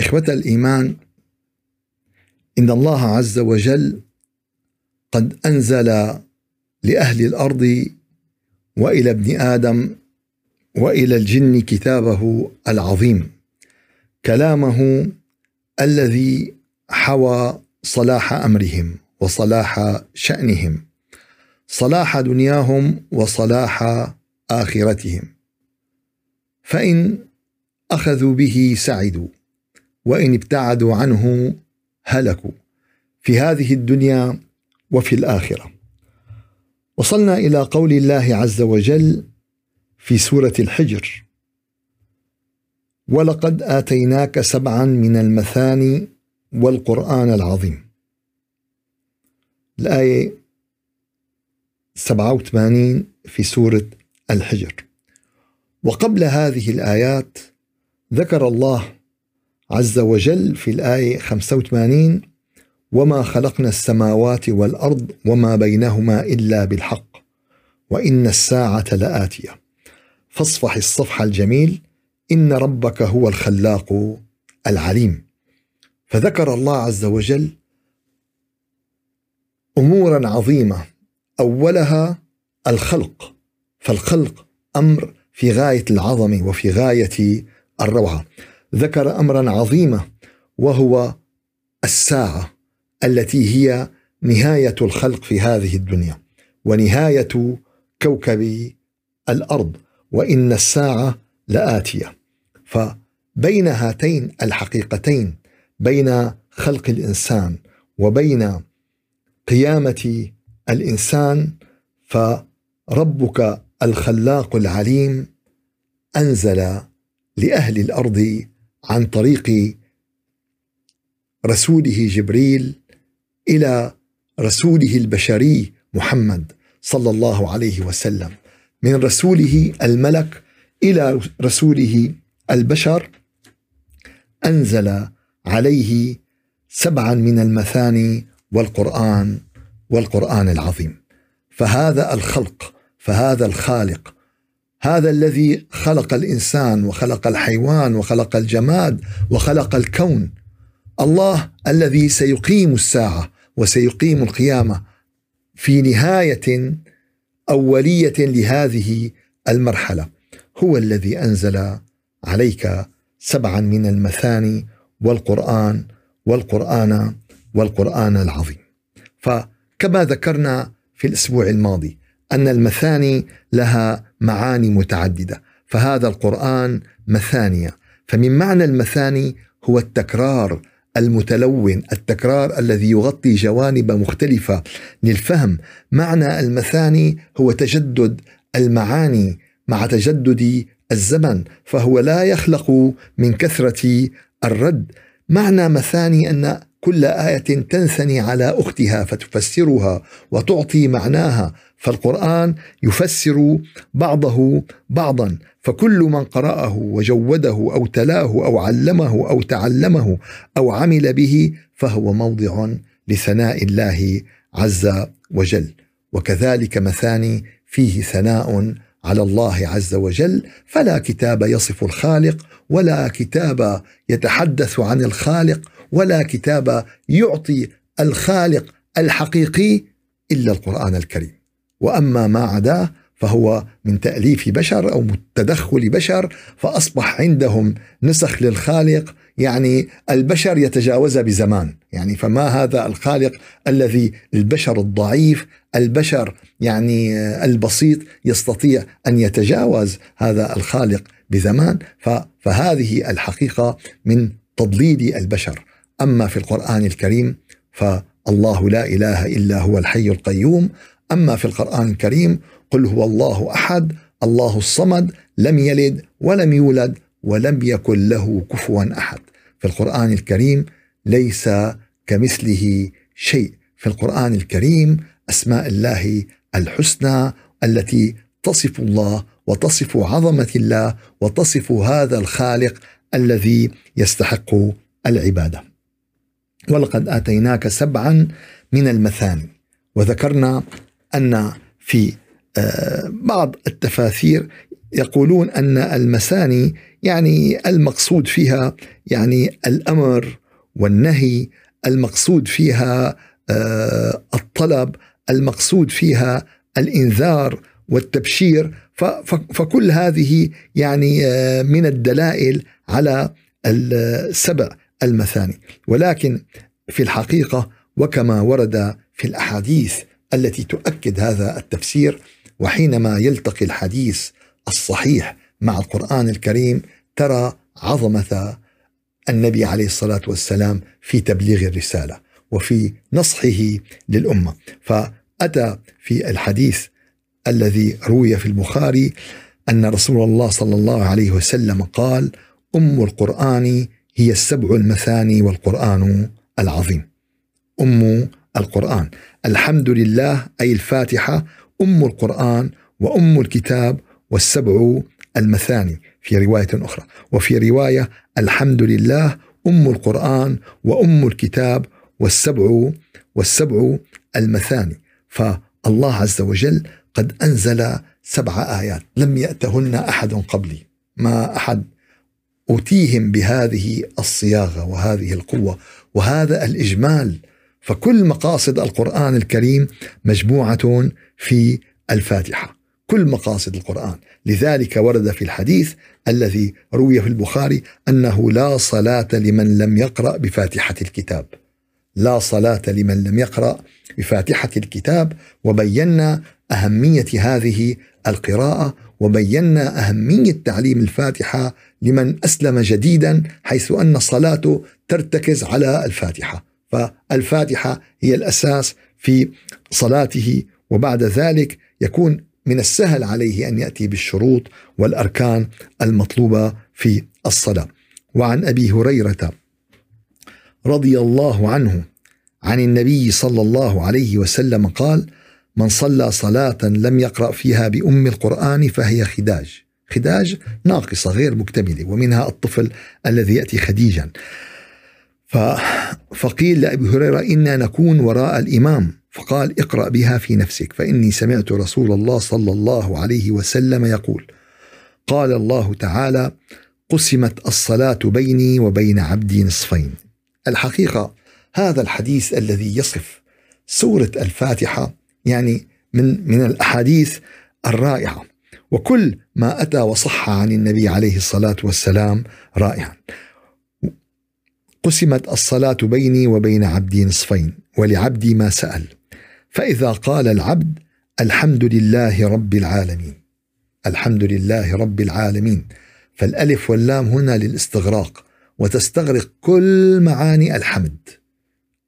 إخوة الإيمان إن الله عز وجل قد أنزل لأهل الأرض وإلى ابن آدم وإلى الجن كتابه العظيم كلامه الذي حوى صلاح أمرهم وصلاح شأنهم صلاح دنياهم وصلاح آخرتهم فإن أخذوا به سعدوا. وإن ابتعدوا عنه هلكوا في هذه الدنيا وفي الآخرة. وصلنا إلى قول الله عز وجل في سورة الحجر ولقد آتيناك سبعا من المثاني والقرآن العظيم الآية 87 في سورة الحجر. وقبل هذه الآيات ذكر الله عز وجل في الآية 85 وما خلقنا السماوات والأرض وما بينهما إلا بالحق وإن الساعة لآتية. فاصفح الصفح الجميل إن ربك هو الخلاق العليم. فذكر الله عز وجل أمورا عظيمة. أولها الخلق. فالخلق أمر في غاية العظمه وفي غاية الروعة. ذكر أمرا عظيما وهو الساعة التي هي نهاية الخلق في هذه الدنيا ونهاية كوكب الأرض وإن الساعة لآتية. فبين هاتين الحقيقتين بين خلق الإنسان وبين قيامة الإنسان فربك الخلاق العليم أنزل لأهل الأرض عن طريق رسوله جبريل إلى رسوله البشري محمد صلى الله عليه وسلم. من رسوله الملك إلى رسوله البشر أنزل عليه سبعا من المثاني والقرآن والقرآن العظيم. فهذا الخلق فهذا الخالق هذا الذي خلق الإنسان وخلق الحيوان وخلق الجماد وخلق الكون. الله الذي سيقيم الساعة وسيقيم القيامة في نهاية أولية لهذه المرحلة. هو الذي أنزل عليك سبعا من المثاني والقرآن والقرآن والقرآن العظيم. فكما ذكرنا في الأسبوع الماضي أن المثاني لها معاني متعددة فهذا القرآن مثانية. فمن معنى المثاني هو التكرار المتلون التكرار الذي يغطي جوانب مختلفة للفهم. معنى المثاني هو تجدد المعاني مع تجدد الزمن فهو لا يخلق من كثرة الرد. معنى مثاني أن كل آية تنثني على أختها فتفسرها وتعطي معناها فالقرآن يفسر بعضه بعضا فكل من قرأه وجوده أو تلاه أو علمه أو تعلمه أو عمل به فهو موضع لثناء الله عز وجل. وكذلك مثاني فيه ثناء على الله عز وجل فلا كتاب يصف الخالق ولا كتاب يتحدث عن الخالق ولا كتاب يعطي الخالق الحقيقي إلا القرآن الكريم. وأما ما عداه فهو من تأليف بشر أو تدخل بشر فأصبح عندهم نسخ للخالق يعني البشر يتجاوز بزمان. يعني فما هذا الخالق الذي البشر الضعيف البشر يعني البسيط يستطيع أن يتجاوز هذا الخالق بزمان؟ فهذه الحقيقة من تضليل البشر. أما في القرآن الكريم فالله لا إله إلا هو الحي القيوم. أما في القرآن الكريم قل هو الله أحد الله الصمد لم يلد ولم يولد ولم يكن له كفوا أحد. في القرآن الكريم ليس كمثله شيء. في القرآن الكريم أسماء الله الحسنى التي تصف الله وتصف عظمة الله وتصف هذا الخالق الذي يستحق العبادة. ولقد آتيناك سبعا من المثاني. وذكرنا أن في آه، بعض التفاسير يقولون أن المثاني يعني المقصود فيها يعني الأمر والنهي المقصود فيها آه، الطلب المقصود فيها الإنذار والتبشير. فكل هذه يعني آه، من الدلائل على السبع. المثاني. ولكن في الحقيقة وكما ورد في الأحاديث التي تؤكد هذا التفسير وحينما يلتقي الحديث الصحيح مع القرآن الكريم ترى عظمة النبي عليه الصلاة والسلام في تبليغ الرسالة وفي نصحه للأمة. فأتى في الحديث الذي روي في البخاري أن رسول الله صلى الله عليه وسلم قال أم القرآن هي السبع المثاني والقرآن العظيم. أم القرآن. الحمد لله أي الفاتحة أم القرآن وأم الكتاب والسبع المثاني. في رواية أخرى. وفي رواية الحمد لله أم القرآن وأم الكتاب والسبع والسبع المثاني. فالله عز وجل قد أنزل سبع آيات. لم يأتهن أحد قبلي. ما أحد أوتيهم بهذه الصياغة وهذه القوة وهذا الإجمال. فكل مقاصد القرآن الكريم مجموعة في الفاتحة. كل مقاصد القرآن. لذلك ورد في الحديث الذي روي في البخاري أنه لا صلاة لمن لم يقرأ بفاتحة الكتاب. لا صلاة لمن لم يقرأ بفاتحة الكتاب. وبينا أهمية هذه القراءة وبينا أهمية تعليم الفاتحة لمن أسلم جديدا حيث أن صلاته ترتكز على الفاتحة. فالفاتحة هي الأساس في صلاته وبعد ذلك يكون من السهل عليه أن يأتي بالشروط والأركان المطلوبة في الصلاة. وعن أبي هريرة رضي الله عنه عن النبي صلى الله عليه وسلم قال من صلى صلاة لم يقرأ فيها بأم القرآن فهي خداج. خداج ناقصة غير مكتملة ومنها الطفل الذي يأتي خديجا. فقيل لأبي هريرة إنا نكون وراء الإمام. فقال اقرأ بها في نفسك فإني سمعت رسول الله صلى الله عليه وسلم يقول قال الله تعالى قسمت الصلاة بيني وبين عبدي نصفين. الحقيقة هذا الحديث الذي يصف سورة الفاتحة يعني من من الأحاديث الرائعة. وكل ما أتى وصح عن النبي عليه الصلاة والسلام رائعا. قسمت الصلاة بيني وبين عبدي نصفين ولعبدي ما سأل. فإذا قال العبد الحمد لله رب العالمين. الحمد لله رب العالمين. فالألف واللام هنا للاستغراق وتستغرق كل معاني الحمد.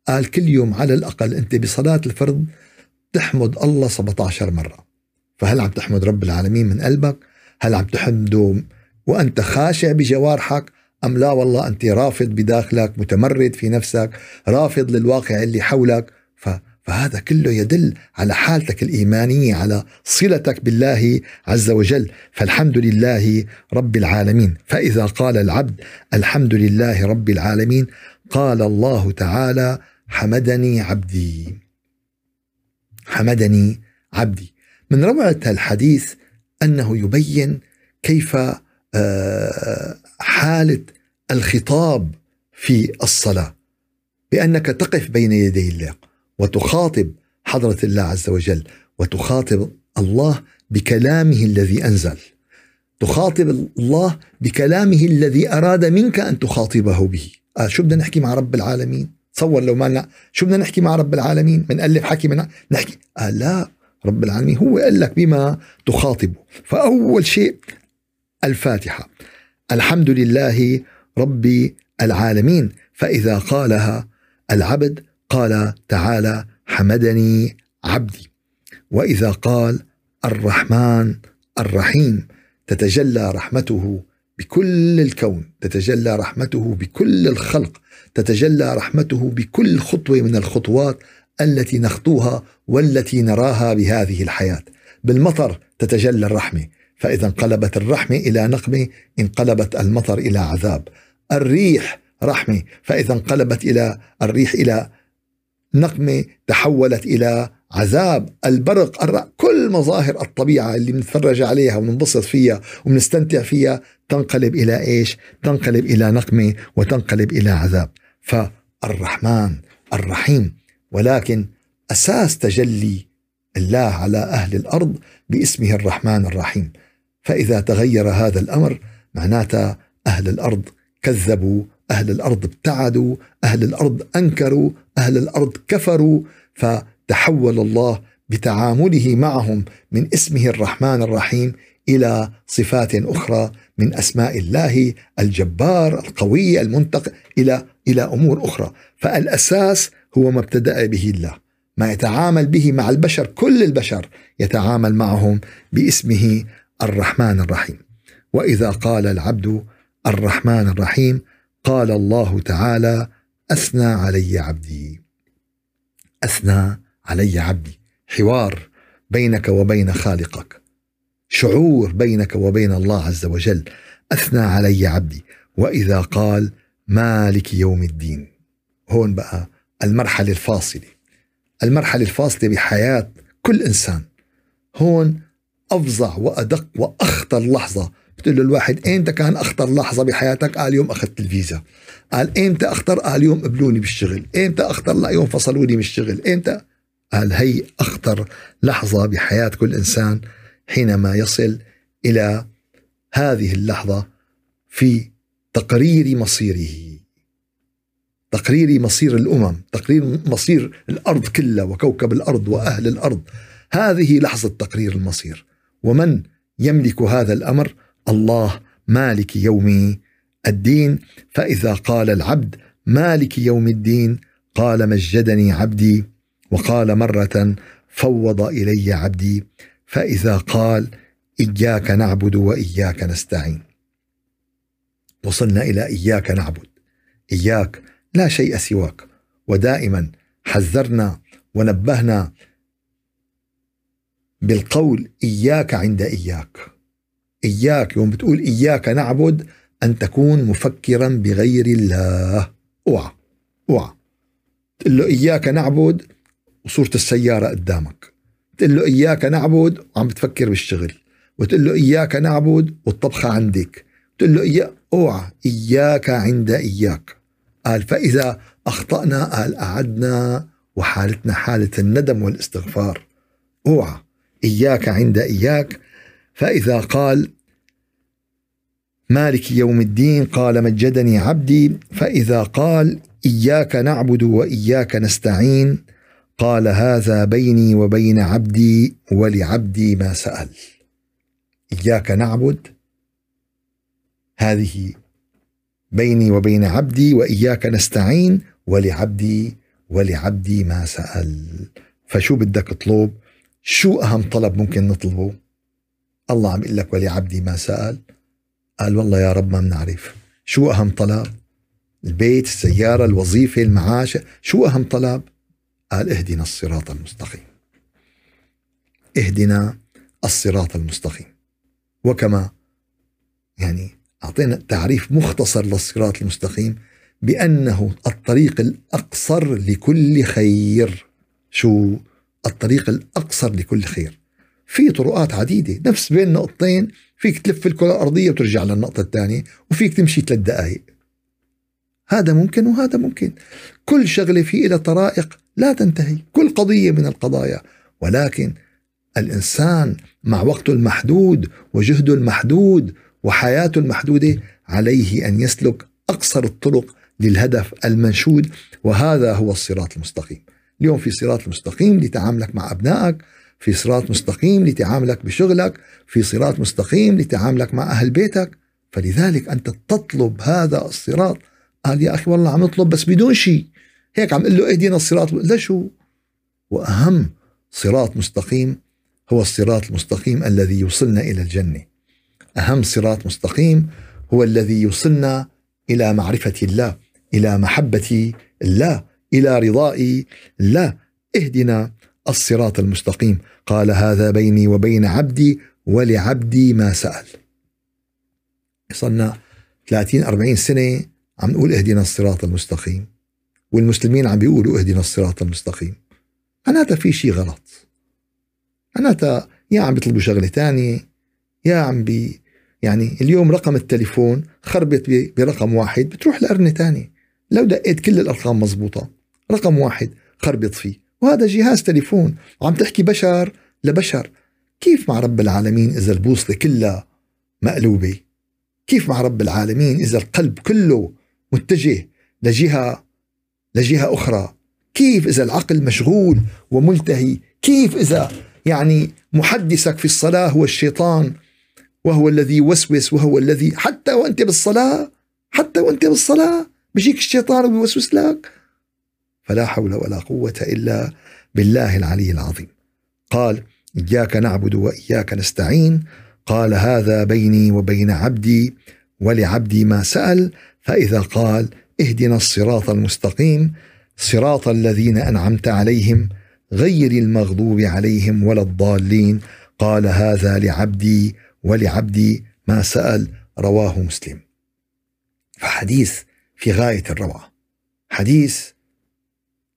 قال كل يوم على الأقل أنت بصلاة الفرض تحمد الله 17 مرة. فهل عم تحمد رب العالمين من قلبك؟ هل عم تحمده وأنت خاشع بجوارحك؟ أم لا والله أنت رافض بداخلك متمرد في نفسك رافض للواقع اللي حولك؟ فهذا كله يدل على حالتك الإيمانية على صلتك بالله عز وجل. فالحمد لله رب العالمين. فإذا قال العبد الحمد لله رب العالمين قال الله تعالى حمدني عبدي. حمدني عبدي. من روعة الحديث أنه يبين كيف آه، حالة الخطاب في الصلاة. بأنك تقف بين يدي الله وتخاطب حضرة الله عز وجل وتخاطب الله بكلامه الذي أنزل. تخاطب الله بكلامه الذي أراد منك أن تخاطبه به. آه شو بدنا نحكي مع رب العالمين؟ تصور لو ما شو بدنا نحكي مع رب العالمين؟ بنألف حكي من نحكي. آه لا رب العالمين هو قال لك بما تخاطبه. فأول شيء الفاتحة. الحمد لله رب العالمين. فإذا قالها العبد قال تعالى حمدني عبدي. وإذا قال الرحمن الرحيم. تتجلى رحمته بكل الكون. تتجلى رحمته بكل الخلق. تتجلى رحمته بكل خطوة من الخطوات التي نخطوها والتي نراها بهذه الحياة. بالمطر تتجلى الرحمة فإذا انقلبت الرحمة إلى نقمة انقلبت المطر إلى عذاب. الريح رحمة فإذا انقلبت إلى الريح إلى نقمة تحولت إلى عذاب. البرق الرق كل مظاهر الطبيعة اللي بنتفرج عليها وننبسط فيها وبنستمتع فيها تنقلب إلى إيش؟ تنقلب إلى نقمة وتنقلب إلى عذاب. فالرحمن الرحيم. ولكن أساس تجلي الله على أهل الأرض باسمه الرحمن الرحيم. فإذا تغير هذا الأمر معناتها أهل الأرض كذبوا أهل الأرض ابتعدوا أهل الأرض أنكروا أهل الأرض كفروا. فتحول الله بتعامله معهم من اسمه الرحمن الرحيم إلى صفات أخرى من أسماء الله الجبار القوي المنتق إلى إلى أمور أخرى. فالأساس هو ما ابتدأ به الله. ما يتعامل به مع البشر كل البشر يتعامل معهم باسمه الرحمن الرحيم. وإذا قال العبد الرحمن الرحيم قال الله تعالى أثنى علي عبدي. أثنى علي عبدي. حوار بينك وبين خالقك. شعور بينك وبين الله عز وجل أثنى علي عبدي. وإذا قال مالك يوم الدين. هون بقى المرحلة الفاصلة. المرحلة الفاصلة بحياة كل إنسان. هون أفظع وأدق وأخطر لحظة. بتقول له الواحد إمتى كان أخطر لحظة بحياتك؟ قال يوم أخذت الفيزا. قال إمتى أخطر؟ قال يوم قبلوني بالشغل. إمتى أخطر؟ لا يوم فصلوني من الشغل. إمتى قال هي أخطر لحظة بحياة كل إنسان حينما يصل إلى هذه اللحظة في تقرير مصيره. تقرير مصير الأمم تقرير مصير الأرض كلها وكوكب الأرض وأهل الأرض. هذه لحظة تقرير المصير. ومن يملك هذا الأمر؟ الله مالك يوم الدين. فإذا قال العبد مالك يوم الدين قال مجدني عبدي وقال مرة فوض إلي عبدي. فإذا قال إياك نعبد وإياك نستعين. وصلنا إلى إياك نعبد. إياك لا شيء سواك. ودائما حذرنا ونبهنا بالقول إياك عند إياك. إياك يوم بتقول إياك نعبد أن تكون مفكرا بغير الله. أوعى أوعى. تقول له إياك نعبد وصورة السيارة قدامك. تقول له إياك نعبد وعم بتفكر بالشغل. وتقول له إياك نعبد والطبخة عندك. تقول له إياك أوعى إياك عند إياك. قال فإذا أخطأنا قال أعدنا وحالتنا حالة الندم والاستغفار. أوعى إياك عند إياك. فإذا قال مالك يوم الدين قال مجدني عبدي. فإذا قال إياك نعبد وإياك نستعين. قال هذا بيني وبين عبدي ولعبدي ما سأل. إياك نعبد هذه بيني وبين عبدي وإياك نستعين ولعبدي ولعبدي ما سأل. فشو بدك تطلب شو أهم طلب ممكن نطلبه؟ الله عم يقول لك ولعبدي ما سأل. قال والله يا رب ما بنعرف شو أهم طلب؟ البيت السيارة الوظيفة المعاش. شو أهم طلب؟ قال اهدنا الصراط المستقيم. اهدنا الصراط المستقيم. وكما يعني أعطينا تعريف مختصر للصراط المستقيم بأنه الطريق الأقصر لكل خير. شو؟ الطريق الأقصر لكل خير. في طرقات عديدة نفس بين نقطتين فيك تلف الكرة الأرضية وترجع للنقطة الثانية وفيك تمشي ثلاث دقائق هذا ممكن وهذا ممكن. كل شغلة في إلى طرائق لا تنتهي. كل قضية من القضايا. ولكن الإنسان مع وقته المحدود وجهده المحدود وحياته المحدودة عليه أن يسلك أقصر الطرق للهدف المنشود وهذا هو الصراط المستقيم. اليوم في صراط مستقيم لتعاملك مع أبنائك في صراط مستقيم لتعاملك بشغلك في صراط مستقيم لتعاملك مع أهل بيتك. فلذلك أنت تطلب هذا الصراط. قال يا أخي والله عم نطلب بس بدون شيء. هيك عم قل له اهدنا الصراط. لا شو؟ وأهم صراط مستقيم هو الصراط المستقيم الذي يوصلنا إلى الجنة. أهم صراط مستقيم هو الذي يوصلنا إلى معرفة الله إلى محبة الله إلى رضاء الله. اهدنا الصراط المستقيم. قال هذا بيني وبين عبدي ولعبدي ما سأل. صرنا 30 40 سنة عم نقول اهدنا الصراط المستقيم. والمسلمين عم بيقولوا اهدنا الصراط المستقيم. معناتها في شيء غلط. معناتها يا عم بيطلبوا شغلة ثانية يا عم بي يعني اليوم رقم التليفون خربت برقم واحد بتروح لقرنة ثانية لو دقيت كل الأرقام مزبوطة رقم واحد خربط فيه. وهذا جهاز تليفون. وعم تحكي بشر لبشر. كيف مع رب العالمين إذا البوصلة كلها مقلوبة؟ كيف مع رب العالمين إذا القلب كله متجه لجهة لجهة أخرى؟ كيف إذا العقل مشغول وملتهي؟ كيف إذا يعني محدثك في الصلاة هو الشيطان وهو الذي يوسوس وهو الذي حتى وأنت بالصلاة حتى وأنت بالصلاة بيجيك الشيطان وبيوسوس لك. فلا حول ولا قوة إلا بالله العلي العظيم. قال إياك نعبد وإياك نستعين. قال هذا بيني وبين عبدي ولعبدي ما سأل. فإذا قال اهدنا الصراط المستقيم صراط الذين أنعمت عليهم غير المغضوب عليهم ولا الضالين. قال هذا لعبدي ولعبدي ما سأل رواه مسلم. فحديث في غاية الروعة. حديث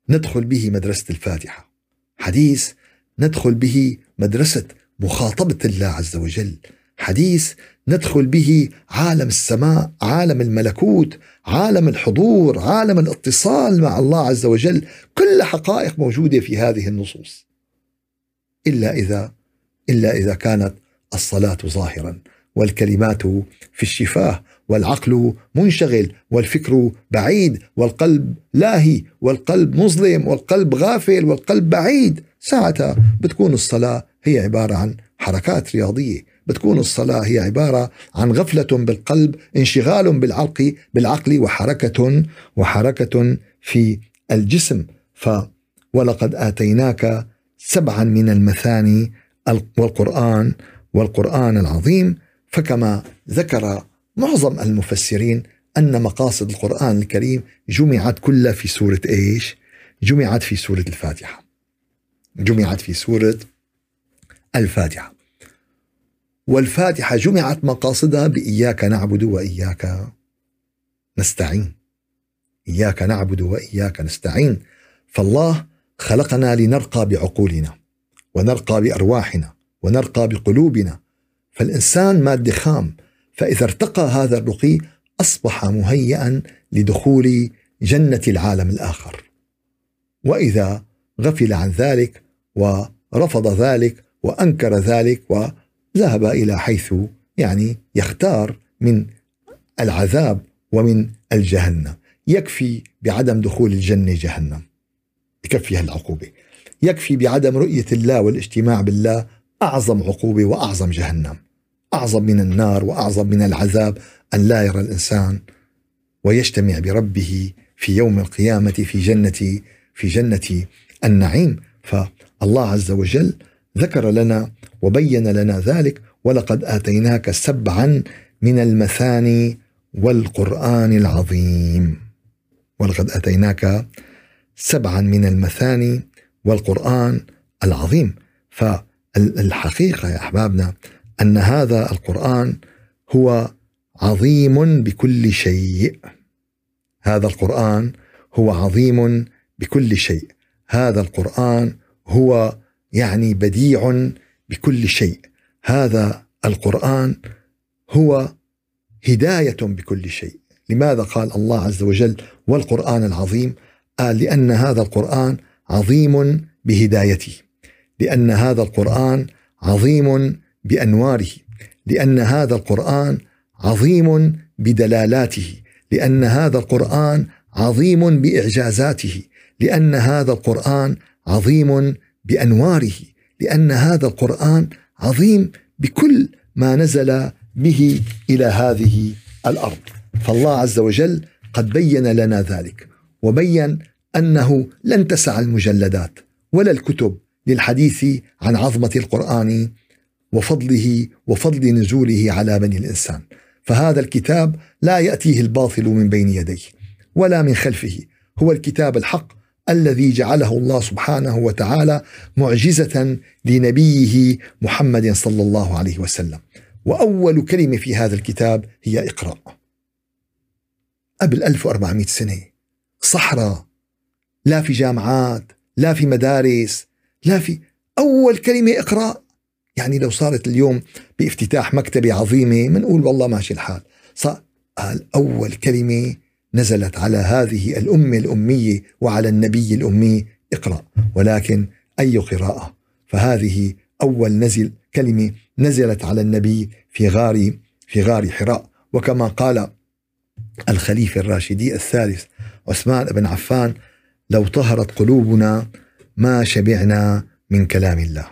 ندخل به مدرسة الفاتحة. حديث ندخل به مدرسة مخاطبة الله عز وجل. حديث ندخل به عالم السماء عالم الملكوت عالم الحضور عالم الاتصال مع الله عز وجل. كل حقائق موجودة في هذه النصوص. إلا إذا إلا إذا كانت الصلاة ظاهرا والكلمات في الشفاه والعقل منشغل والفكر بعيد والقلب لاهي والقلب مظلم والقلب غافل والقلب بعيد. ساعتها بتكون الصلاة هي عبارة عن حركات رياضية. بتكون الصلاة هي عبارة عن غفلة بالقلب انشغال بالعقل بالعقل وحركة وحركة في الجسم. ف ولقد آتيناك سبعا من المثاني والقرآن والقرآن العظيم فكما ذكر معظم المفسرين أن مقاصد القرآن الكريم جمعت كلها في سورة إيش؟ جمعت في سورة الفاتحة. جمعت في سورة الفاتحة. والفاتحة جمعت مقاصدها بإياك نعبد وإياك نستعين. إياك نعبد وإياك نستعين. فالله خلقنا لنرقى بعقولنا ونرقى بأرواحنا ونرقى بقلوبنا. فالإنسان مادة خام فإذا ارتقى هذا الرقي أصبح مهيئا لدخول جنة العالم الآخر. وإذا غفل عن ذلك ورفض ذلك وأنكر ذلك و ذهب إلى حيث يعني يختار من العذاب ومن الجهنم. يكفي بعدم دخول الجنة جهنم. يكفي هالعقوبه يكفي بعدم رؤية الله والاجتماع بالله أعظم عقوبة وأعظم جهنم. أعظم من النار وأعظم من العذاب أن لا يرى الإنسان ويجتمع بربه في يوم القيامة في جنه في جنة النعيم. فالله عز وجل ذكر لنا وبين لنا ذلك ولقد آتيناك سبعا من المثاني والقرآن العظيم. ولقد آتيناك سبعا من المثاني والقرآن العظيم. فالحقيقة يا أحبابنا أن هذا القرآن هو عظيم بكل شيء. هذا القرآن هو عظيم بكل شيء. هذا القرآن هو يعني بديع بكل شيء. هذا القرآن هو هداية بكل شيء. لماذا قال الله عز وجل والقرآن العظيم؟ قال لأن هذا القرآن عظيم بهدايته. لأن هذا القرآن عظيم بأنواره لأن هذا القرآن عظيم بدلالاته لأن هذا القرآن عظيم بإعجازاته لأن هذا القرآن عظيم بأنواره لأن هذا القرآن عظيم بكل ما نزل به إلى هذه الأرض. فالله عز وجل قد بين لنا ذلك وبين أنه لن تسع المجلدات ولا الكتب للحديث عن عظمة القرآن وفضله وفضل نزوله على بني الإنسان. فهذا الكتاب لا يأتيه الباطل من بين يديه ولا من خلفه. هو الكتاب الحق الذي جعله الله سبحانه وتعالى معجزة لنبيه محمد صلى الله عليه وسلم. وأول كلمة في هذا الكتاب هي اقرأ. قبل 1400 سنة صحراء لا في جامعات لا في مدارس لا في أول كلمة اقرأ يعني لو صارت اليوم بافتتاح مكتبة عظيمة بنقول والله ماشي الحال. صار أول كلمة نزلت على هذه الأمة الأمية وعلى النبي الأمي اقرأ. ولكن أي قراءة؟ فهذه أول نزل كلمة نزلت على النبي في غار في غار حراء. وكما قال الخليفة الراشدي الثالث عثمان بن عفان لو طهرت قلوبنا ما شبعنا من كلام الله.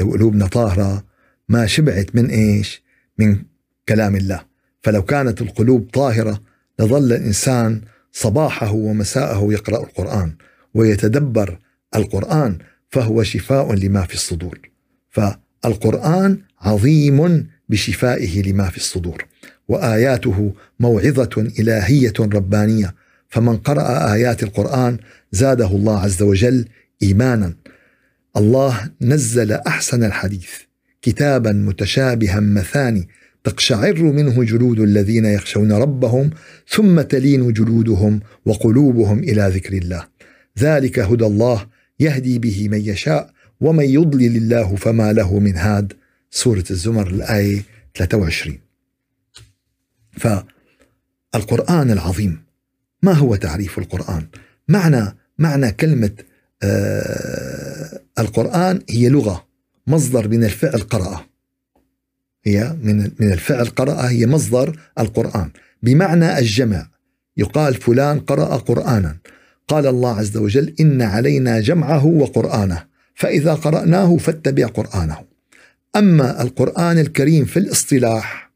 لو قلوبنا طاهرة ما شبعت من إيش؟ من كلام الله. فلو كانت القلوب طاهرة لظل الإنسان صباحه ومساءه يقرأ القرآن ويتدبر القرآن فهو شفاء لما في الصدور. فالقرآن عظيم بشفائه لما في الصدور وآياته موعظة إلهية ربانية. فمن قرأ آيات القرآن زاده الله عز وجل إيمانا. الله نزل أحسن الحديث. كتابا متشابها مثاني. تقشعر منه جلود الذين يخشون ربهم ثم تلين جلودهم وقلوبهم إلى ذكر الله. ذلك هدى الله يهدي به من يشاء ومن يضلل الله فما له من هاد. سورة الزمر الآية 23 فالقرآن العظيم ما هو تعريف القرآن؟ معنى معنى كلمة آه القرآن هي لغة مصدر من الفعل قرأ هي من من الفعل قرأ هي مصدر القرآن. بمعنى الجمع يقال فلان قرأ قرآنا. قال الله عز وجل إن علينا جمعه وقرآنه فإذا قرأناه فاتبع قرآنه. أما القرآن الكريم في الاصطلاح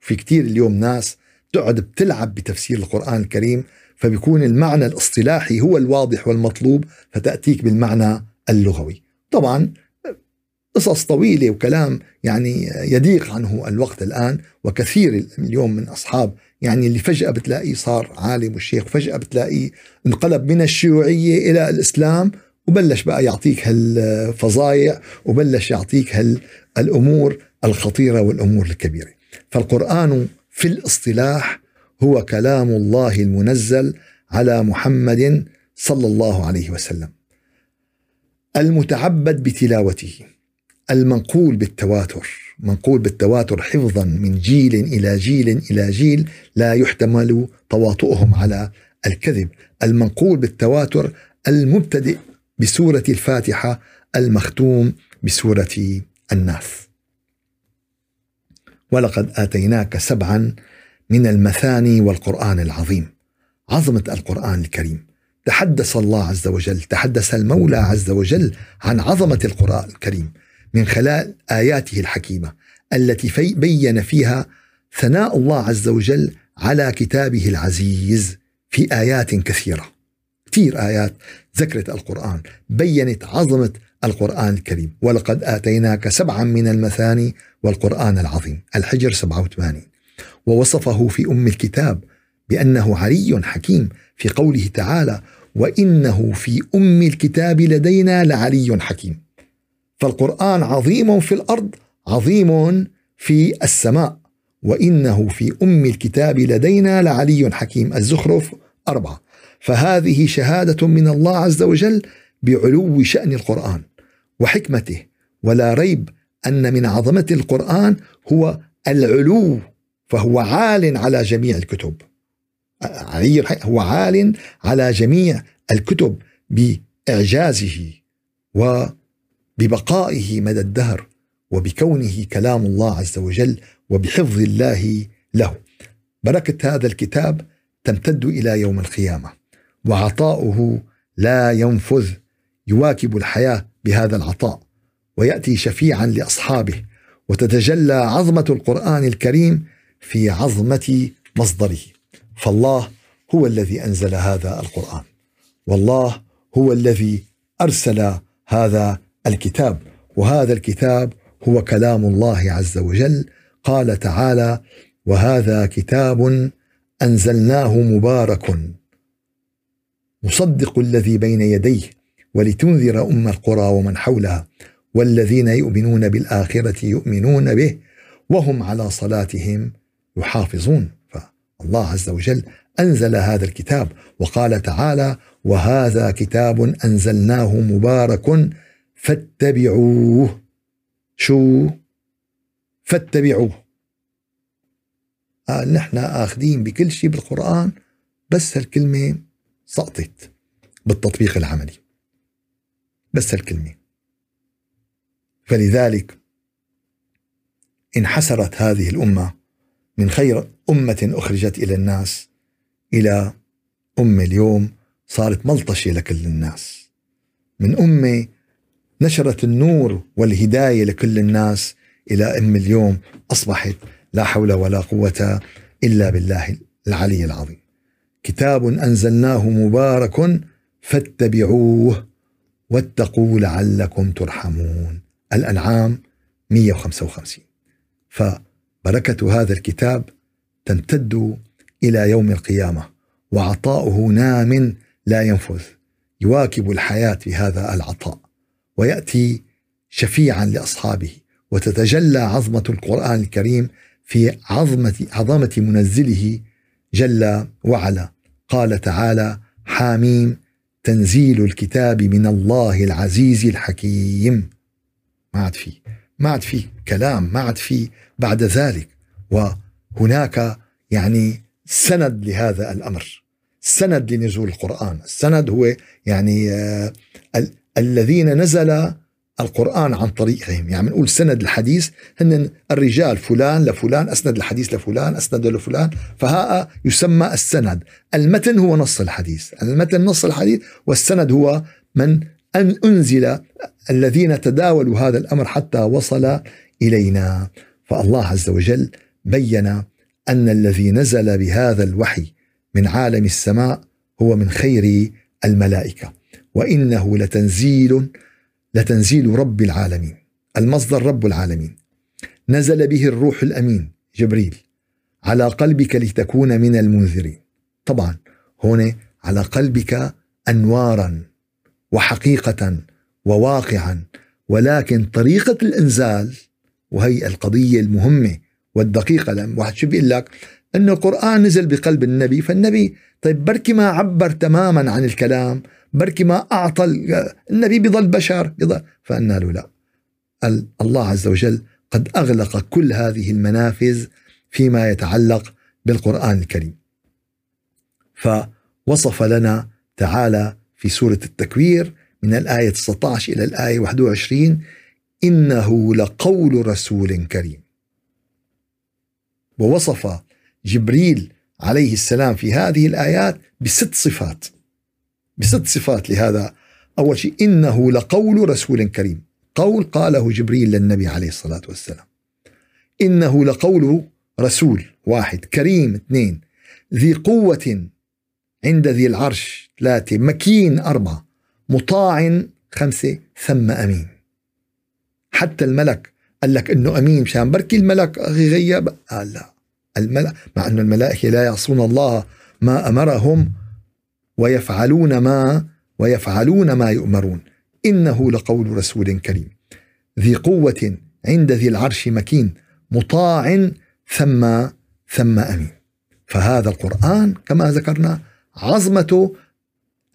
في كثير اليوم ناس تقعد بتلعب بتفسير القرآن الكريم فبيكون المعنى الاصطلاحي هو الواضح والمطلوب فتأتيك بالمعنى اللغوي. طبعا قصص طويلة وكلام يعني يضيق عنه الوقت الآن وكثير اليوم من أصحاب يعني اللي فجأة بتلاقيه صار عالم والشيخ وفجأة بتلاقيه انقلب من الشيوعية إلى الإسلام وبلش بقى يعطيك هالفظايع وبلش يعطيك هالأمور الخطيرة والأمور الكبيرة. فالقرآن في الاصطلاح هو كلام الله المنزل على محمد صلى الله عليه وسلم. المتعبد بتلاوته المنقول بالتواتر منقول بالتواتر حفظا من جيل إلى جيل إلى جيل لا يحتمل تواطؤهم على الكذب. المنقول بالتواتر المبتدئ بسورة الفاتحة المختوم بسورة الناس. ولقد آتيناك سبعا من المثاني والقرآن العظيم. عظمة القرآن الكريم. تحدث الله عز وجل تحدث المولى عز وجل عن عظمة القرآن الكريم من خلال آياته الحكيمة التي بين فيها ثناء الله عز وجل على كتابه العزيز في آيات كثيرة. كثير آيات ذكرت القرآن بينت عظمة القرآن الكريم. ولقد آتيناك سبعا من المثاني والقرآن العظيم. الحجر 87 ووصفه في أم الكتاب بأنه عري حكيم في قوله تعالى وإنه في أم الكتاب لدينا لعلي حكيم فالقرآن عظيم في الأرض عظيم في السماء وإنه في أم الكتاب لدينا لعلي حكيم. الزخرف أربعة. فهذه شهادة من الله عز وجل بعلو شأن القرآن وحكمته. ولا ريب أن من عظمة القرآن هو العلو فهو عال على جميع الكتب. علي هو عال على جميع الكتب بإعجازه و ببقائه مدى الدهر وبكونه كلام الله عز وجل وبحفظ الله له. بركة هذا الكتاب تمتد إلى يوم القيامة وعطاؤه لا ينفذ يواكب الحياة بهذا العطاء ويأتي شفيعا لأصحابه وتتجلى عظمة القرآن الكريم في عظمة مصدره. فالله هو الذي أنزل هذا القرآن. والله هو الذي أرسل هذا الكتاب. وهذا الكتاب هو كلام الله عز وجل. قال تعالى وهذا كتاب أنزلناه مبارك. مصدق الذي بين يديه ولتنذر أم القرى ومن حولها. والذين يؤمنون بالآخرة يؤمنون به. وهم على صلاتهم يحافظون. فالله عز وجل أنزل هذا الكتاب وقال تعالى وهذا كتاب أنزلناه مبارك فاتبعوه. شو؟ فاتبعوه. آه نحن آخذين بكل شيء بالقرآن بس هالكلمة سقطت بالتطبيق العملي. بس هالكلمة. فلذلك انحسرت هذه الأمة من خير أمة أخرجت إلى الناس إلى امه اليوم صارت ملطشة لكل الناس من امه نشرت النور والهداية لكل الناس إلى أم اليوم أصبحت لا حول ولا قوة إلا بالله العلي العظيم. كتاب أنزلناه مبارك فاتبعوه واتقوا لعلكم ترحمون. الأنعام 155 فبركه هذا الكتاب تمتد إلى يوم القيامة وعطاؤه نام لا ينفذ. يواكب الحياة في هذا العطاء ويأتي شفيعا لأصحابه وتتجلى عظمة القرآن الكريم في عظمه عظمة منزله جل وعلا. قال تعالى حاميم تنزيل الكتاب من الله العزيز الحكيم. ما عاد في ما عاد في كلام ما عاد في بعد ذلك. وهناك يعني سند لهذا الأمر. سند لنزول القرآن. السند هو يعني آه ال- الذين نزل القرآن عن طريقهم. يعني نقول سند الحديث هن الرجال فلان لفلان أسند الحديث لفلان أسند لفلان. فها يسمى السند. المتن هو نص الحديث. المتن نص الحديث والسند هو من أن أنزل الذين تداولوا هذا الأمر حتى وصل إلينا. فالله عز وجل بين أن الذي نزل بهذا الوحي من عالم السماء هو من خير الملائكة وإنه لتنزيل لتنزيل رب العالمين المصدر رب العالمين. نزل به الروح الأمين جبريل على قلبك لتكون من المنذرين. طبعا هنا على قلبك انوارا وحقيقة وواقعا ولكن طريقة الإنزال وهي القضية المهمة والدقيقة. لما واحد شو بيقول لك؟ إنه القرآن نزل بقلب النبي فالنبي طيب بركي ما عبر تماما عن الكلام بركي ما أعطى النبي بيضل بشر. بيضل فأنا له لا. الله عز وجل قد أغلق كل هذه المنافذ فيما يتعلق بالقرآن الكريم. فوصف لنا تعالى في سورة التكوير من الآية 19 إلى الآية 21 إنه لقول رسول كريم. ووصف جبريل عليه السلام في هذه الآيات بست صفات. بست صفات لهذا. أول شيء إنه لقول رسول كريم. قول قاله جبريل للنبي عليه الصلاة والسلام. إنه لقول رسول واحد كريم اثنين ذي قوة عند ذي العرش ثلاثة مكين أربعة مطاع خمسة ثم أمين. حتى الملك قال لك إنه أمين مشان بركي الملك غيب قال لا. الملك مع إنه الملائكة لا يعصون الله ما أمرهم ويفعلون ما ويفعلون ما يؤمرون. إنه لقول رسول كريم. ذي قوة عند ذي العرش مكين مطاع ثم ثم أمين. فهذا القرآن كما ذكرنا عظمته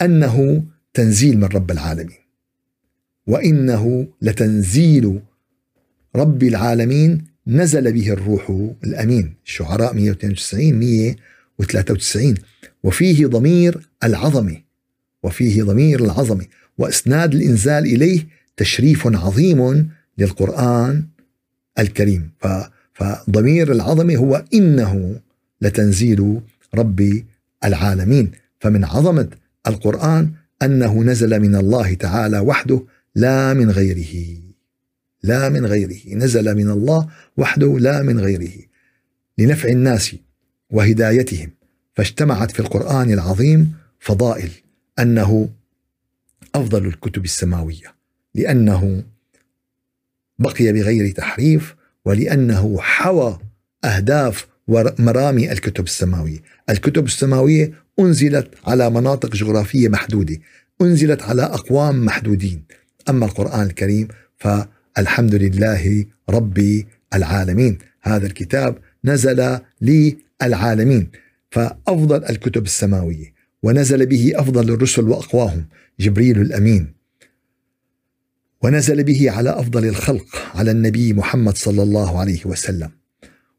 أنه تنزيل من رب العالمين. وإنه لتنزيل رب العالمين نزل به الروح الأمين. الشعراء 192 193 وفيه ضمير العظمه وفيه ضمير العظمه وأسناد الإنزال إليه تشريف عظيم للقرآن الكريم. فضمير العظمه هو إنه لتنزيل رب العالمين. فمن عظمة القرآن أنه نزل من الله تعالى وحده لا من غيره. لا من غيره. نزل من الله وحده لا من غيره. لنفع الناس وهدايتهم. فاجتمعت في القرآن العظيم فضائل أنه أفضل الكتب السماوية. لأنه بقي بغير تحريف ولأنه حوى أهداف ومرامي الكتب السماوية. الكتب السماوية أنزلت على مناطق جغرافية محدودة. أنزلت على أقوام محدودين. أما القرآن الكريم فالحمد لله رب العالمين. هذا الكتاب نزل للعالمين فأفضل الكتب السماوية ونزل به أفضل الرسل وأقواهم جبريل الأمين ونزل به على أفضل الخلق على النبي محمد صلى الله عليه وسلم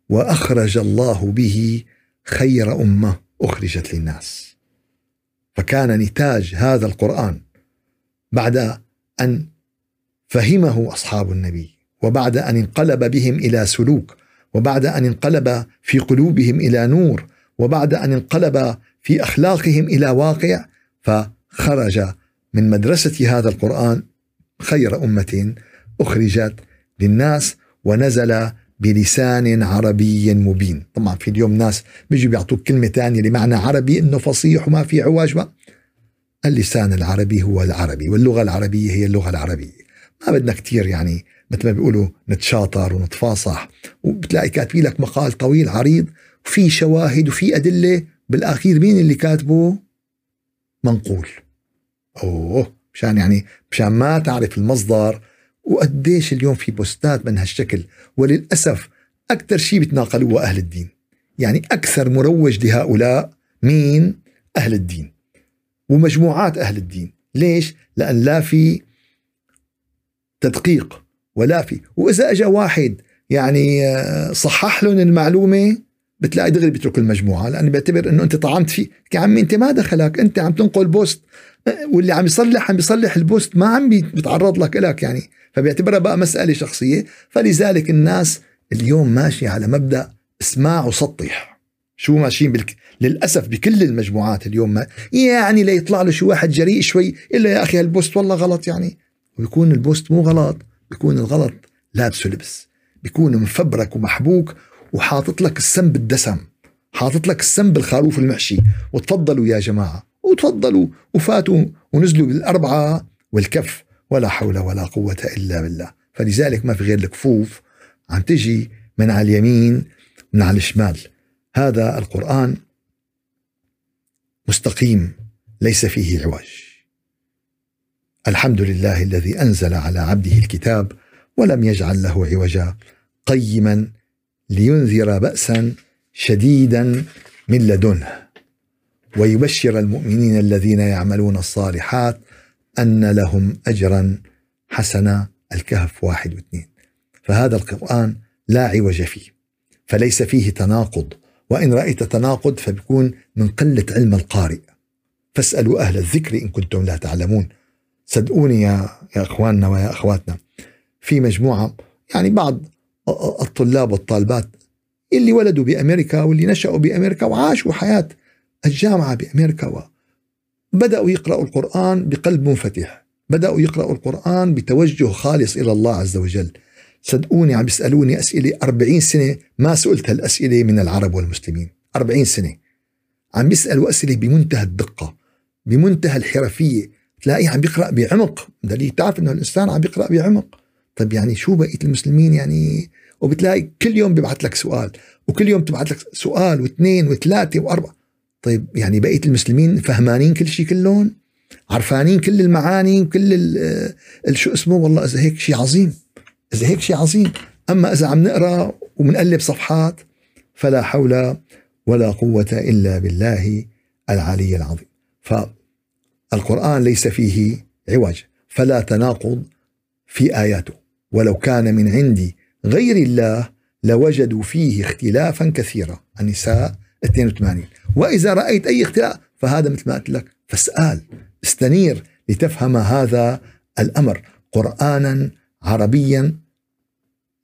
وأخرج الله به خير أمة أخرجت للناس. فكان نتاج هذا القرآن بعد أن فهمه أصحاب النبي وبعد أن انقلب بهم إلى سلوك وبعد أن انقلب في قلوبهم إلى نور وبعد أن انقلب في أخلاقهم إلى واقع فخرج من مدرسة هذا القرآن خير أمة أخرجت للناس ونزل بلسان عربي مبين طبعا في اليوم ناس بيجوا بيعطوك كلمة ثانية لمعنى عربي إنه فصيح وما في عواج ما. اللسان العربي هو العربي واللغة العربية هي اللغة العربية. ما بدنا كتير يعني مثل ما بيقولوا نتشاطر ونتفاصح. وبتلاقي كاتبين لك مقال طويل عريض وفي شواهد وفي أدلة بالأخير مين اللي كاتبه؟ منقول. أوه مشان يعني مشان ما تعرف المصدر وقديش اليوم في بوستات من هالشكل. وللأسف أكثر شيء بتناقلوه أهل الدين. يعني أكثر مروج لهؤلاء مين؟ أهل الدين. ومجموعات أهل الدين. ليش؟ لأن لا في تدقيق ولا في. وإذا أجا واحد يعني آه، صحح لهم المعلومة بتلاقي دغري بيترك المجموعة. لأنه بيعتبر أنه أنت طعنت فيه. يا عمي أنت ما دخلك. أنت عم تنقل post. واللي عم يصلح عم يصلح ال post ما عم بيتعرض لك إلك يعني. فبيعتبرها بقى مسألة شخصية. فلذلك الناس اليوم ماشية على مبدأ اسمع وسطح شو ماشيين بالك... للأسف بكل المجموعات اليوم ما يعني ليطلع له شي واحد جريء شوي إلا يا أخي هالبوست والله غلط يعني. ويكون البوست مو غلط بيكون الغلط لابسه لبس بيكون مفبرك ومحبوك وحاطط لك السم بالدسم حاطط لك السم بالخروف المحشي. وتفضلوا يا جماعة وتفضلوا وفاتوا ونزلوا بالأربعة والكف. ولا حول ولا قوة إلا بالله. فلذلك ما في غير الكفوف عم تجي من على اليمين من على الشمال. هذا القرآن مستقيم ليس فيه عوج الحمد لله الذي أنزل على عبده الكتاب ولم يجعل له عوجا قيما لينذر بأسا شديدا من لدنه. ويبشر المؤمنين الذين يعملون الصالحات أن لهم أجرا حسنا الكهف واحد واثنين. فهذا القرآن لا عوج فيه فليس فيه تناقض. وإن رأيت تناقض فبيكون من قلة علم القارئ. فاسألوا أهل الذكر إن كنتم لا تعلمون. صدقوني يا, يا أخواننا ويا أخواتنا. في مجموعة يعني بعض الطلاب والطالبات اللي ولدوا بأمريكا واللي نشأوا بأمريكا وعاشوا حياة الجامعة بأمريكا بدأوا يقرأوا القرآن بقلب منفتح. بدأوا يقرأوا القرآن بتوجه خالص إلى الله عز وجل. صدقوني عم بيسألوني أسئلة أربعين سنة ما سئلت هالأسئلة من العرب والمسلمين. أربعين سنة. عم بيسألوا أسئلة بمنتهى الدقة بمنتهى الحرفية. تلاقيه عم بيقرأ بعمق. دليل تعرف أنه الإنسان عم بيقرأ بعمق. طيب يعني شو بقية المسلمين يعني؟ وبتلاقي كل يوم بيبعث لك سؤال وكل يوم تبعث لك سؤال واثنين وثلاثة وأربعة. طيب يعني بقية المسلمين فهمانين كل شيء كلهم؟ عرفانين كل المعاني وكل شو اسمه؟ والله إذا هيك شيء عظيم. إذا هيك شيء عظيم. أما إذا عم نقرأ ومنقلب صفحات فلا حول ولا قوة إلا بالله العلي العظيم. فالقرآن ليس فيه عوج فلا تناقض في آياته. ولو كان من عندي غير الله لوجدوا فيه اختلافا كثيرا. النساء 82 وإذا رأيت أي اختلاف فهذا مثل ما قلت لك فاسأل استنير لتفهم هذا الأمر. قرانا عربيا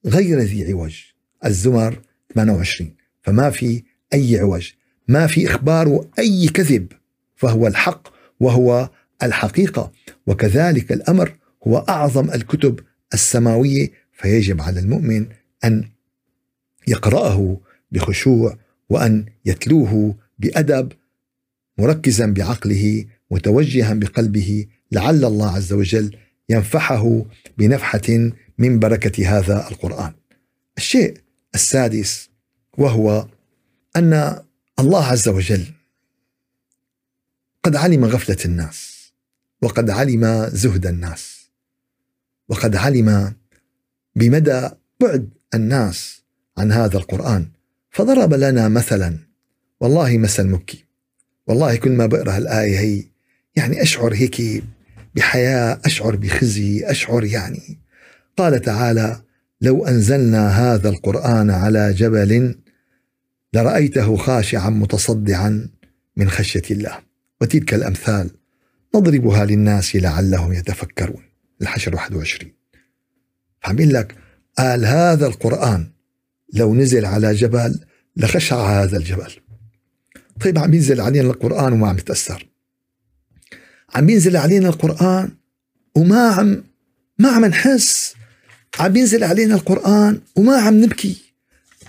غير ذي عوج. الزمر 28 فما في أي عوج. ما في إخبار أي كذب. فهو الحق وهو الحقيقة. وكذلك الأمر هو أعظم الكتب السماوية. فيجب على المؤمن أن يقرأه بخشوع وأن يتلوه بأدب مركزا بعقله متوجها بقلبه لعل الله عز وجل ينفحه بنفحة من بركة هذا القرآن. الشيء السادس وهو أن الله عز وجل قد علم غفلة الناس وقد علم زهد الناس وقد علم بمدى بعد الناس عن هذا القرآن فضرب لنا مثلا والله مثل مكي والله كل ما بقرأ الآية هي يعني أشعر هيك بحياة أشعر بخزي أشعر يعني قال تعالى لو أنزلنا هذا القرآن على جبل لرأيته خاشعا متصدعا من خشية الله. وتلك الأمثال نضربها للناس لعلهم يتفكرون. الحشر 21 فعم لك قال هذا القرآن لو نزل على جبل لخشع هذا الجبل. طيب عم ينزل علينا القرآن وما عم يتأثر. عم ينزل علينا القرآن وما عم ما عم نحس. عم ينزل علينا القرآن وما عم نبكي.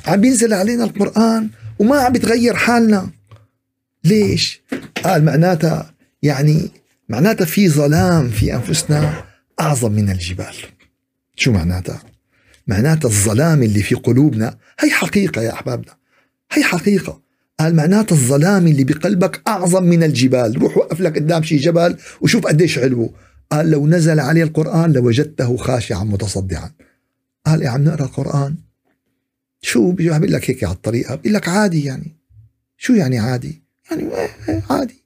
عم ينزل علينا القرآن وما عم يتغير حالنا. ليش؟ قال معناتها يعني معناتها في ظلام في أنفسنا أعظم من الجبال. شو معناتها؟ معناتها الظلام اللي في قلوبنا هي حقيقة يا أحبابنا. هي حقيقة. قال معناتها الظلام اللي بقلبك أعظم من الجبال. روح وقف لك قدام شي جبل وشوف قديش علو قال لو نزل عليه القرآن لوجدته خاشعا متصدعا. قال إيه عم نقرأ القرآن. شو عم لك هيك على الطريقة؟ بيقول لك عادي يعني. شو يعني عادي؟ يعني إيه، عادي.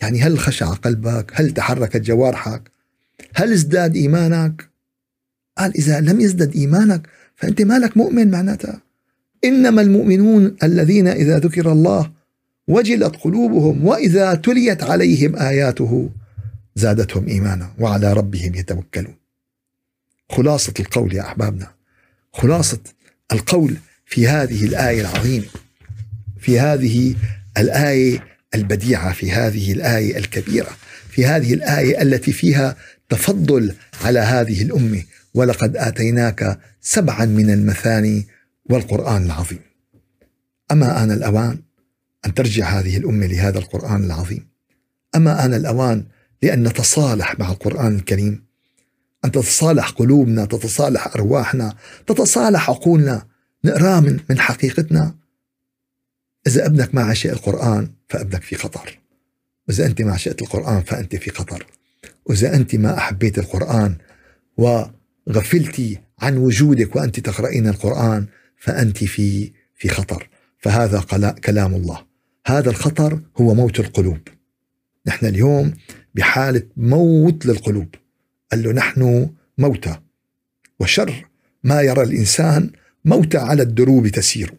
يعني هل خشع قلبك؟ هل تحركت جوارحك؟ هل ازداد إيمانك؟ قال إذا لم يزدد إيمانك فأنت مالك مؤمن معناتها. إنما المؤمنون الذين إذا ذكر الله وجلت قلوبهم وإذا تليت عليهم آياته زادتهم إيمانا وعلى ربهم يتوكلون. خلاصة القول يا أحبابنا. خلاصة القول في هذه الآية العظيمة في هذه الآية البديعة في هذه الآية الكبيرة في هذه الآية التي فيها تفضل على هذه الأمة. ولقد آتيناك سبعا من المثاني والقرآن العظيم. أما آن الأوان أن ترجع هذه الأمة لهذا القرآن العظيم. أما آن الأوان لأن نتصالح مع القرآن الكريم. أن تتصالح قلوبنا تتصالح أرواحنا تتصالح عقولنا. نقراه من, من حقيقتنا. إذا أبنك ما عشق القرآن فأبنك في خطر. وإذا أنت ما عشقت القرآن فأنت في خطر. وإذا أنت ما أحبيت القرآن وغفلتي عن وجودك وأنت تقرأين القرآن فأنت في في خطر. فهذا كلام الله. هذا الخطر هو موت القلوب. نحن اليوم بحالة موت للقلوب. قال له نحن موتى. وشر ما يرى الإنسان موتى على الدروب تسير.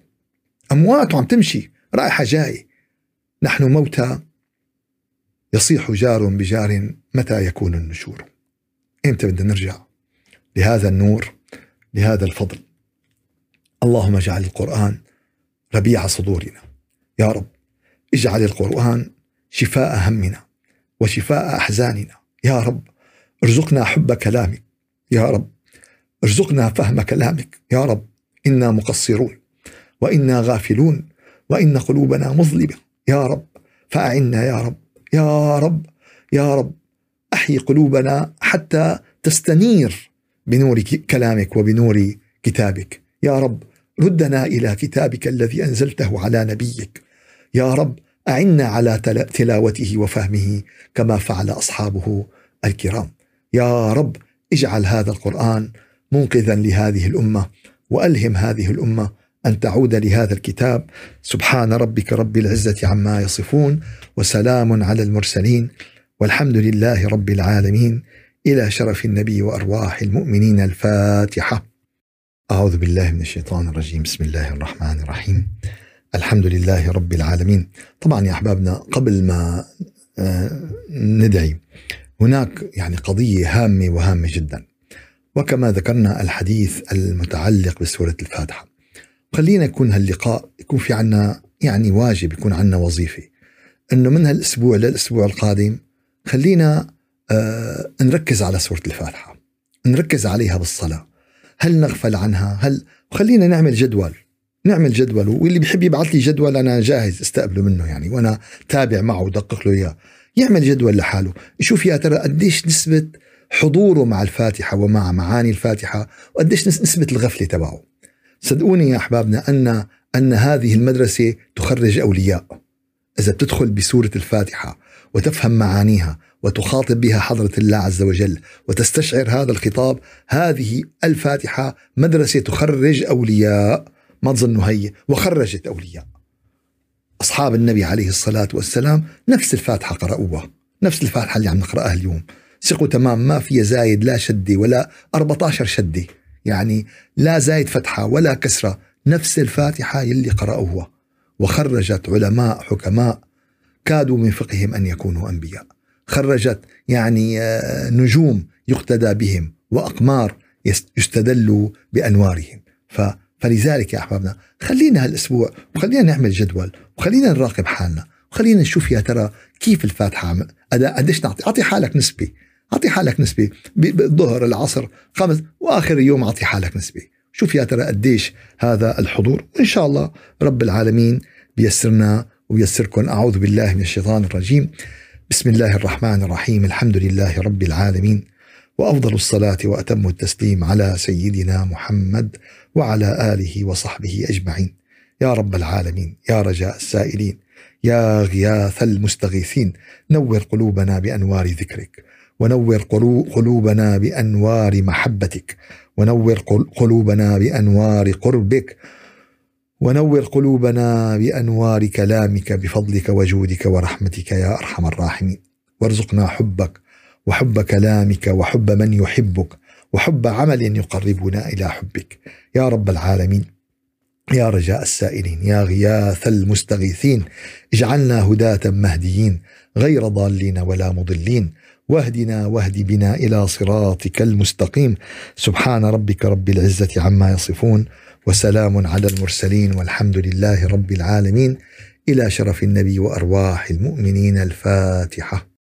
أموات عم تمشي رايحة جاي نحن موتى. يصيح جار بجار متى يكون النشور. إمتى بدنا نرجع لهذا النور لهذا الفضل. اللهم اجعل القرآن ربيع صدورنا. يا رب اجعل القرآن شفاء همنا. وشفاء أحزاننا. يا رب ارزقنا حب كلامك. يا رب ارزقنا فهم كلامك. يا رب إنا مقصرون وإنا غافلون وإن قلوبنا مظلمة. يا رب فأعنا يا رب. يا رب يا رب أحيي قلوبنا حتى تستنير بنور كلامك وبنور كتابك. يا رب ردنا إلى كتابك الذي أنزلته على نبيك. يا رب أعنا على تلاوته وفهمه كما فعل أصحابه الكرام. يا رب اجعل هذا القرآن منقذا لهذه الأمة وألهم هذه الأمة أن تعود لهذا الكتاب. سبحان ربك رب العزة عما يصفون وسلام على المرسلين. والحمد لله رب العالمين. إلى شرف النبي وأرواح المؤمنين الفاتحة. أعوذ بالله من الشيطان الرجيم. بسم الله الرحمن الرحيم. الحمد لله رب العالمين. طبعا يا أحبابنا قبل ما آه، ندعي هناك يعني قضية هامة وهامة جدا. وكما ذكرنا الحديث المتعلق بسورة الفاتحة. خلينا يكون هاللقاء يكون في عنا يعني واجب يكون عنا وظيفة. أنه من هالأسبوع للأسبوع القادم خلينا آه نركز على سورة الفاتحة. نركز عليها بالصلاة. هل نغفل عنها؟ هل خلينا نعمل جدول. نعمل جدول واللي بيحب يبعث لي جدول أنا جاهز استقبله منه يعني وأنا تابع معه ودقق له إياه. يعمل جدول لحاله يشوف يا ترى قديش نسبة حضوره مع الفاتحة ومع معاني الفاتحة وقديش نسبة الغفلة تبعه. صدقوني يا أحبابنا أن أن هذه المدرسة تخرج أولياء. إذا بتدخل بسورة الفاتحة وتفهم معانيها وتخاطب بها حضرة الله عز وجل وتستشعر هذا الخطاب هذه الفاتحة مدرسة تخرج أولياء. ما تظنوا هي وخرجت أولياء. أصحاب النبي عليه الصلاة والسلام نفس الفاتحة قرأوها نفس الفاتحة اللي عم نقرأها اليوم. ثقوا تمام ما فيها زايد لا شدة ولا 14 شدة. يعني لا زايد فتحة ولا كسرة نفس الفاتحة يلي قرأوها. وخرجت علماء حكماء كادوا من فقههم أن يكونوا أنبياء. خرجت يعني آه، نجوم يقتدى بهم وأقمار يستدل بأنوارهم. ف فلذلك يا أحبابنا خلينا هالأسبوع وخلينا نعمل جدول وخلينا نراقب حالنا وخلينا نشوف يا ترى كيف الفاتحة اداء قديش نعطي أعطي حالك نسبة. أعطي حالك نسبة بالظهر العصر خمس وآخر اليوم أعطي حالك نسبة. شوف يا ترى قديش هذا الحضور وإن شاء الله رب العالمين بيسرنا ويسركم أعوذ بالله من الشيطان الرجيم. بسم الله الرحمن الرحيم. الحمد لله رب العالمين. وأفضل الصلاة وأتم التسليم على سيدنا محمد وعلى آله وصحبه أجمعين. يا رب العالمين يا رجاء السائلين يا غياث المستغيثين نور قلوبنا بأنوار ذكرك ونور قلوبنا بأنوار محبتك ونور قلوبنا بأنوار قربك ونور قلوبنا بأنوار كلامك بفضلك وجودك ورحمتك يا أرحم الراحمين. وارزقنا حبك وحب كلامك وحب من يحبك وحب عمل يقربنا إلى حبك. يا رب العالمين يا رجاء السائلين يا غياث المستغيثين اجعلنا هداة مهديين غير ضالين ولا مضلين واهدنا واهد بنا إلى صراطك المستقيم. سبحان ربك رب العزة عما يصفون وسلام على المرسلين والحمد لله رب العالمين. إلى شرف النبي وأرواح المؤمنين الفاتحة.